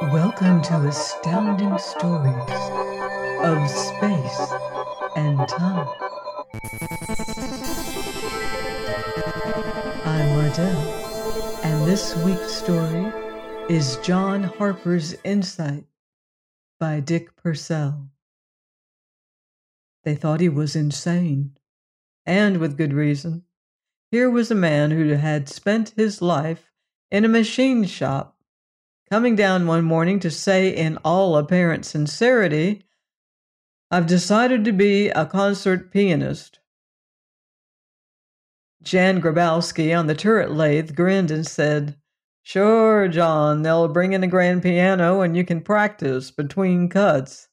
Welcome to Astounding Stories of Space and Time. I'm Mardell, and this week's story is John Harper's Insight by Dick Purcell. They thought he was insane, and with good reason. Here was a man who had spent his life in a machine shop coming down one morning to say, in all apparent sincerity, I've decided to be a concert pianist. Jan Grabowski on the turret lathe grinned and said, Sure, John, they'll bring in a grand piano and you can practice between cuts.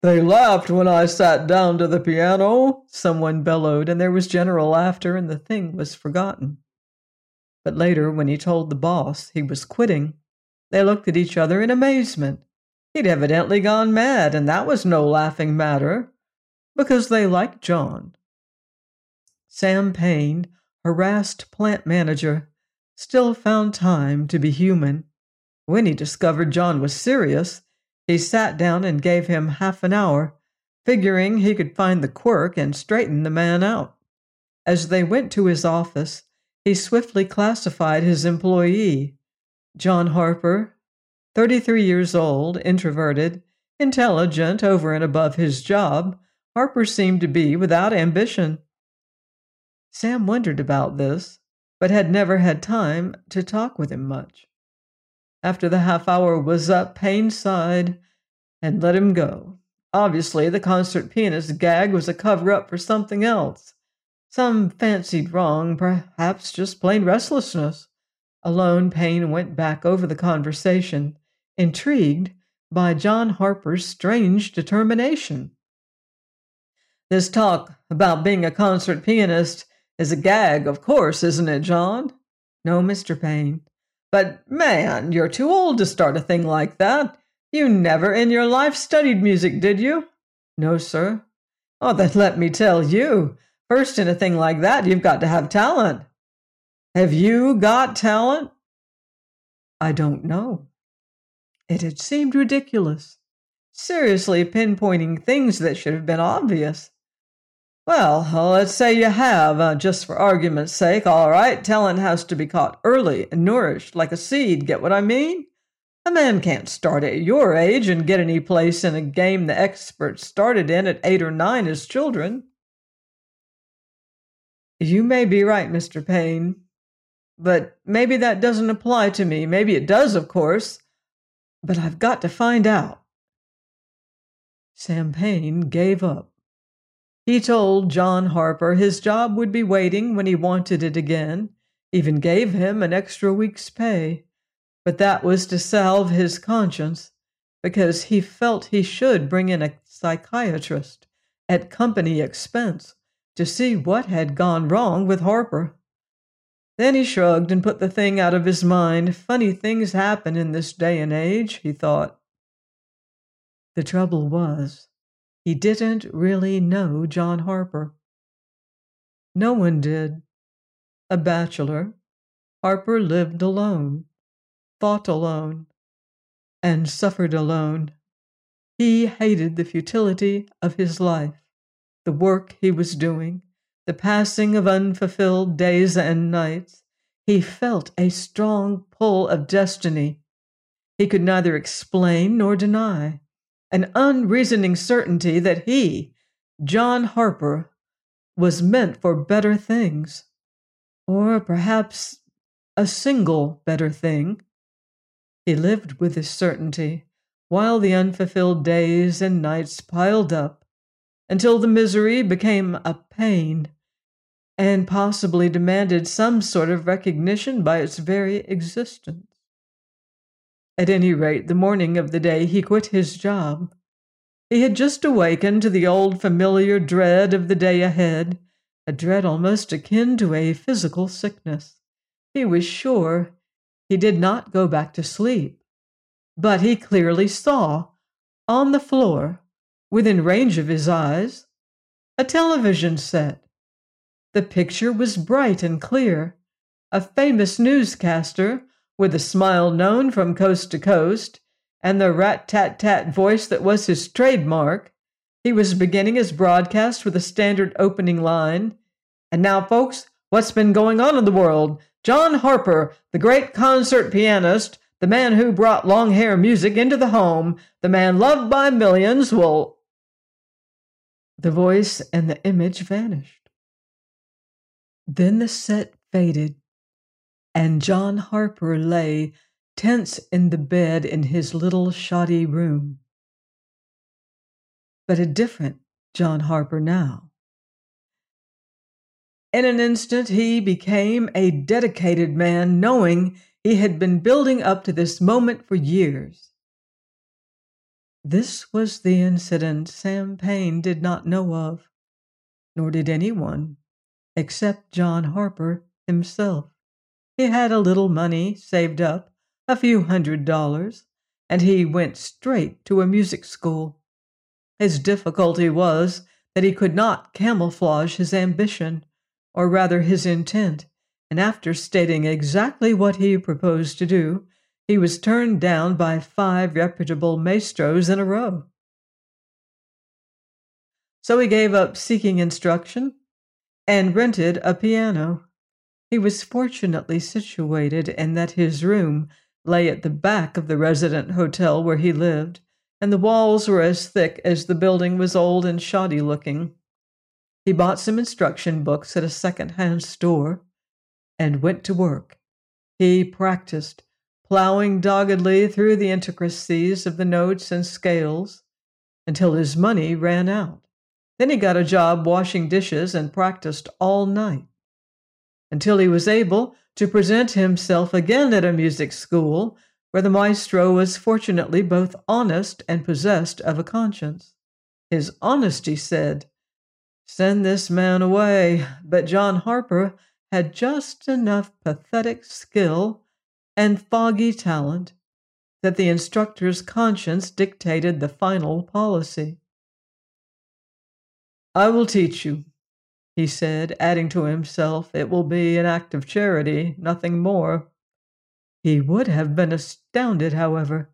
They laughed when I sat down to the piano, someone bellowed, and there was general laughter, and the thing was forgotten. But later, when he told the boss he was quitting, they looked at each other in amazement. He'd evidently gone mad, and that was no laughing matter, because they liked John. Sam Payne, harassed plant manager, still found time to be human. When he discovered John was serious, he sat down and gave him half an hour, figuring he could find the quirk and straighten the man out. As they went to his office, he swiftly classified his employee John Harper, 33 years old, introverted, intelligent over and above his job. Harper seemed to be without ambition. Sam wondered about this, but had never had time to talk with him much. After the half hour was up, Payne sighed and let him go. Obviously, the concert pianist gag was a cover up for something else. Some fancied wrong, perhaps just plain restlessness. Alone, Payne went back over the conversation, intrigued by John Harper's strange determination. This talk about being a concert pianist is a gag, of course, isn't it, John? No, Mr. Payne. But man, you're too old to start a thing like that. You never in your life studied music, did you? No, sir. Oh, then let me tell you. First, in a thing like that, you've got to have talent. Have you got talent? I don't know. It had seemed ridiculous, seriously pinpointing things that should have been obvious. Well, let's say you have, uh, just for argument's sake. All right, talent has to be caught early and nourished like a seed. Get what I mean? A man can't start at your age and get any place in a game the experts started in at eight or nine as children. You may be right, Mr. Payne, but maybe that doesn't apply to me. Maybe it does, of course, but I've got to find out. Sam Payne gave up. He told John Harper his job would be waiting when he wanted it again, even gave him an extra week's pay. But that was to salve his conscience, because he felt he should bring in a psychiatrist at company expense to see what had gone wrong with Harper. Then he shrugged and put the thing out of his mind. Funny things happen in this day and age, he thought. The trouble was, he didn't really know John Harper. No one did. A bachelor, Harper lived alone, thought alone, and suffered alone. He hated the futility of his life the work he was doing, the passing of unfulfilled days and nights, he felt a strong pull of destiny he could neither explain nor deny, an unreasoning certainty that he, John Harper, was meant for better things, or perhaps a single better thing. He lived with this certainty while the unfulfilled days and nights piled up until the misery became a pain and possibly demanded some sort of recognition by its very existence. At any rate, the morning of the day he quit his job, he had just awakened to the old familiar dread of the day ahead, a dread almost akin to a physical sickness. He was sure he did not go back to sleep, but he clearly saw, on the floor, within range of his eyes, a television set. The picture was bright and clear, a famous newscaster with a smile known from coast to coast and the rat tat tat voice that was his trademark, he was beginning his broadcast with a standard opening line. And now, folks, what's been going on in the world? John Harper, the great concert pianist, the man who brought long hair music into the home, the man loved by millions, will. The voice and the image vanished. Then the set faded, and John Harper lay tense in the bed in his little shoddy room. But a different John Harper now. In an instant, he became a dedicated man, knowing he had been building up to this moment for years. This was the incident Sam Payne did not know of, nor did anyone except John Harper himself. He had a little money saved up, a few hundred dollars, and he went straight to a music school. His difficulty was that he could not camouflage his ambition, or rather his intent, and after stating exactly what he proposed to do, he was turned down by five reputable maestros in a row. So he gave up seeking instruction and rented a piano. He was fortunately situated in that his room lay at the back of the resident hotel where he lived, and the walls were as thick as the building was old and shoddy looking. He bought some instruction books at a second hand store and went to work. He practiced, plowing doggedly through the intricacies of the notes and scales until his money ran out. Then he got a job washing dishes and practiced all night until he was able to present himself again at a music school where the maestro was fortunately both honest and possessed of a conscience. His honesty said, Send this man away, but John Harper had just enough pathetic skill and foggy talent that the instructor's conscience dictated the final policy. I will teach you, he said, adding to himself, It will be an act of charity, nothing more. He would have been astounded, however,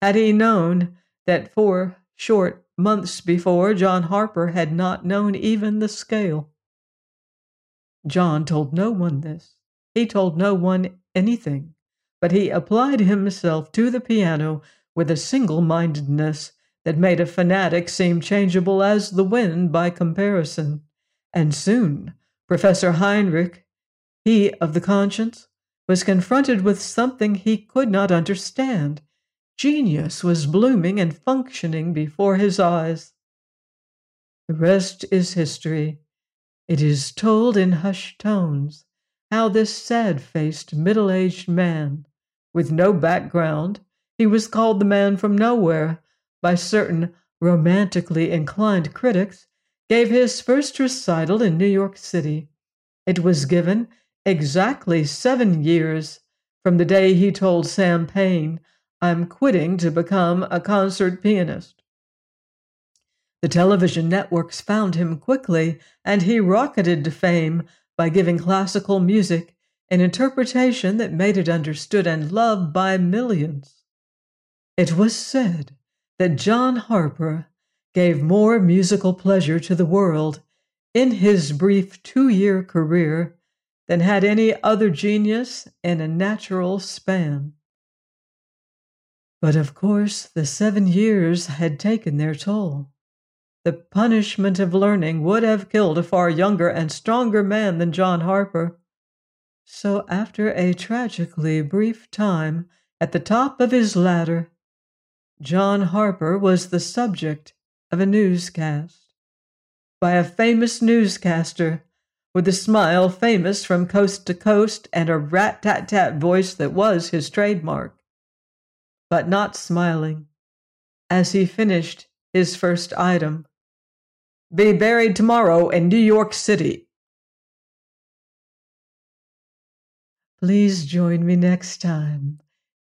had he known that four short months before John Harper had not known even the scale. John told no one this. He told no one anything, but he applied himself to the piano with a single mindedness that made a fanatic seem changeable as the wind by comparison. And soon, Professor Heinrich, he of the conscience, was confronted with something he could not understand. Genius was blooming and functioning before his eyes. The rest is history. It is told in hushed tones how this sad faced, middle aged man, with no background, he was called the man from nowhere by certain romantically inclined critics, gave his first recital in New York City. It was given exactly seven years from the day he told Sam Payne, I'm quitting to become a concert pianist. The television networks found him quickly, and he rocketed to fame by giving classical music an interpretation that made it understood and loved by millions. It was said that John Harper gave more musical pleasure to the world in his brief two year career than had any other genius in a natural span. But of course, the seven years had taken their toll. The punishment of learning would have killed a far younger and stronger man than John Harper. So, after a tragically brief time at the top of his ladder, John Harper was the subject of a newscast by a famous newscaster with a smile famous from coast to coast and a rat tat tat voice that was his trademark, but not smiling as he finished his first item be buried tomorrow in New York City. Please join me next time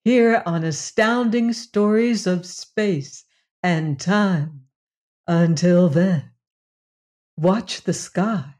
here on Astounding Stories of Space and Time. Until then, watch the skies.